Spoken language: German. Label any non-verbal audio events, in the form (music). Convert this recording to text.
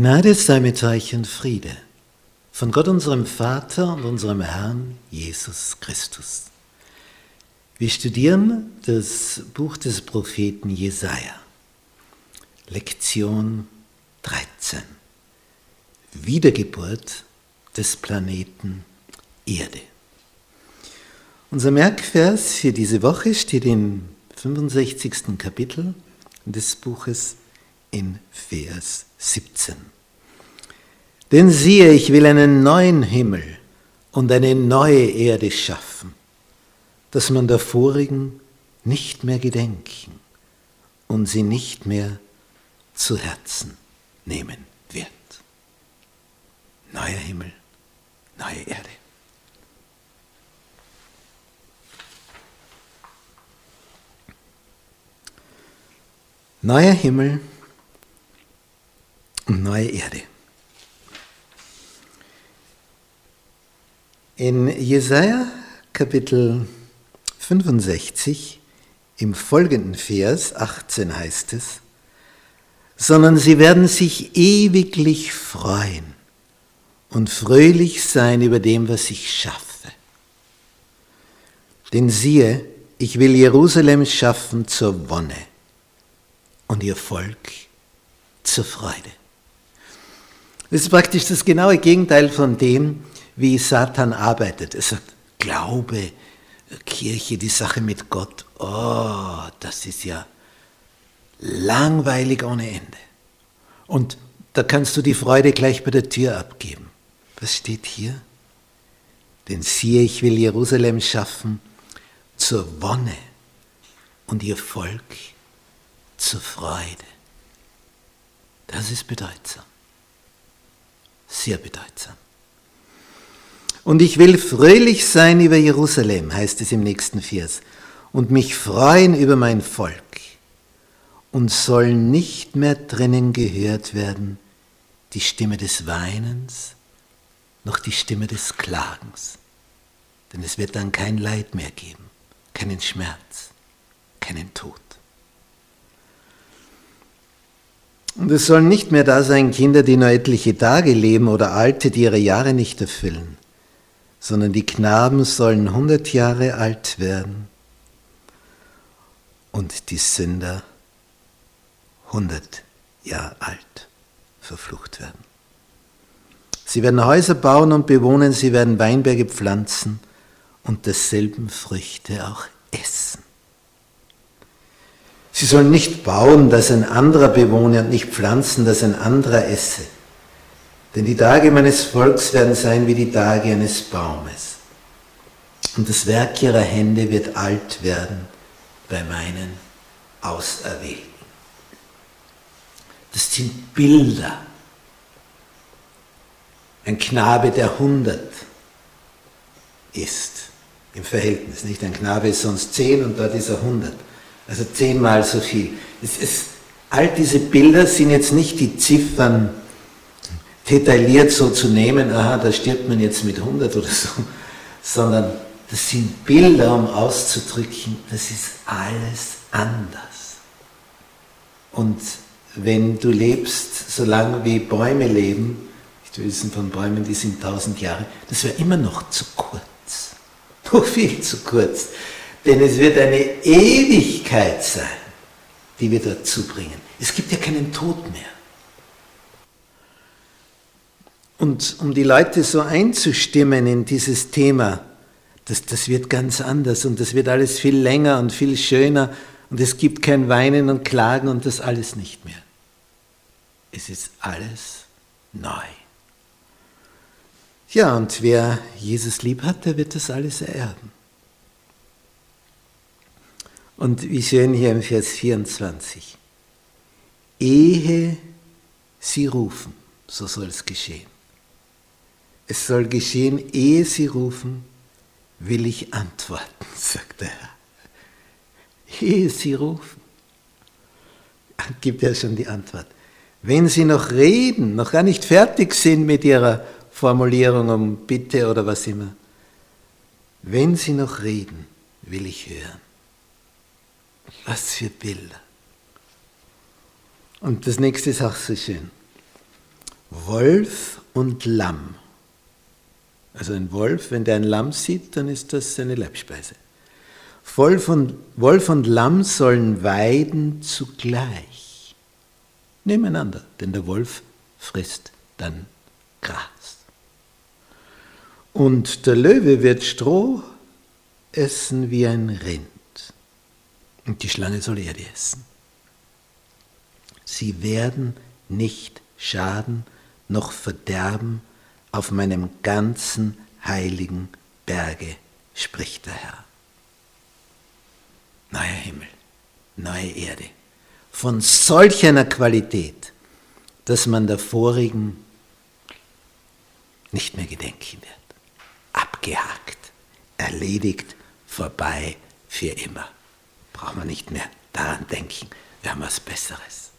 Gnade sei mit euch und Friede von Gott unserem Vater und unserem Herrn Jesus Christus. Wir studieren das Buch des Propheten Jesaja, Lektion 13. Wiedergeburt des Planeten Erde. Unser Merkvers für diese Woche steht im 65. Kapitel des Buches in Vers 17. Denn siehe, ich will einen neuen Himmel und eine neue Erde schaffen, dass man der vorigen nicht mehr gedenken und sie nicht mehr zu Herzen nehmen wird. Neuer Himmel, neue Erde. Neuer Himmel und neue Erde. In Jesaja Kapitel 65 im folgenden Vers 18 heißt es, sondern sie werden sich ewiglich freuen und fröhlich sein über dem, was ich schaffe. Denn siehe, ich will Jerusalem schaffen zur Wonne und ihr Volk zur Freude. Das ist praktisch das genaue Gegenteil von dem, wie Satan arbeitet. Er sagt, Glaube, Kirche, die Sache mit Gott, oh, das ist ja langweilig ohne Ende. Und da kannst du die Freude gleich bei der Tür abgeben. Was steht hier? Denn siehe, ich will Jerusalem schaffen zur Wonne und ihr Volk zur Freude. Das ist bedeutsam sehr bedeutsam. Und ich will fröhlich sein über Jerusalem, heißt es im nächsten Vers, und mich freuen über mein Volk. Und soll nicht mehr drinnen gehört werden die Stimme des Weinens, noch die Stimme des Klagens. Denn es wird dann kein Leid mehr geben, keinen Schmerz, keinen Tod. Und es sollen nicht mehr da sein Kinder, die nur etliche Tage leben oder Alte, die ihre Jahre nicht erfüllen, sondern die Knaben sollen hundert Jahre alt werden und die Sünder hundert Jahre alt verflucht werden. Sie werden Häuser bauen und bewohnen, sie werden Weinberge pflanzen und derselben Früchte auch essen. Sie sollen nicht bauen, dass ein anderer bewohne und nicht pflanzen, dass ein anderer esse. Denn die Tage meines Volks werden sein wie die Tage eines Baumes. Und das Werk ihrer Hände wird alt werden bei meinen Auserwählten. Das sind Bilder. Ein Knabe, der hundert ist im Verhältnis. Nicht ein Knabe ist sonst zehn und dort ist er hundert also zehnmal so viel. Es ist, all diese Bilder sind jetzt nicht die Ziffern detailliert so zu nehmen, aha, da stirbt man jetzt mit 100 oder so, sondern das sind Bilder, um auszudrücken, das ist alles anders. Und wenn du lebst, so lange wie Bäume leben, wir wissen von Bäumen, die sind tausend Jahre, das wäre immer noch zu kurz. (laughs) Noch viel zu kurz. Denn es wird eine Ewigkeit sein, die wir dort zubringen. Es gibt ja keinen Tod mehr. Und um die Leute so einzustimmen in dieses Thema, das, das wird ganz anders und das wird alles viel länger und viel schöner und es gibt kein Weinen und Klagen und das alles nicht mehr. Es ist alles neu. Ja, und wer Jesus lieb hat, der wird das alles ererben. Und wie schön hier im Vers 24. Ehe sie rufen, so soll es geschehen. Es soll geschehen, ehe sie rufen, will ich antworten, (laughs) sagt der Herr. Ehe sie rufen, gibt er schon die Antwort. Wenn sie noch reden, noch gar nicht fertig sind mit ihrer Formulierung um Bitte oder was immer, wenn sie noch reden, will ich hören. Was für Bilder. Und das nächste ist auch so schön. Wolf und Lamm. Also ein Wolf, wenn der ein Lamm sieht, dann ist das seine Leibspeise. Wolf und, Wolf und Lamm sollen weiden zugleich, nebeneinander, denn der Wolf frisst dann Gras. Und der Löwe wird Stroh essen wie ein Rind. Und die Schlange soll Erde essen. Sie werden nicht schaden noch verderben auf meinem ganzen heiligen Berge, spricht der Herr. Neuer Himmel, neue Erde, von solch einer Qualität, dass man der vorigen nicht mehr gedenken wird. Abgehakt, erledigt, vorbei, für immer. Brauchen wir nicht mehr daran denken, wir haben was Besseres.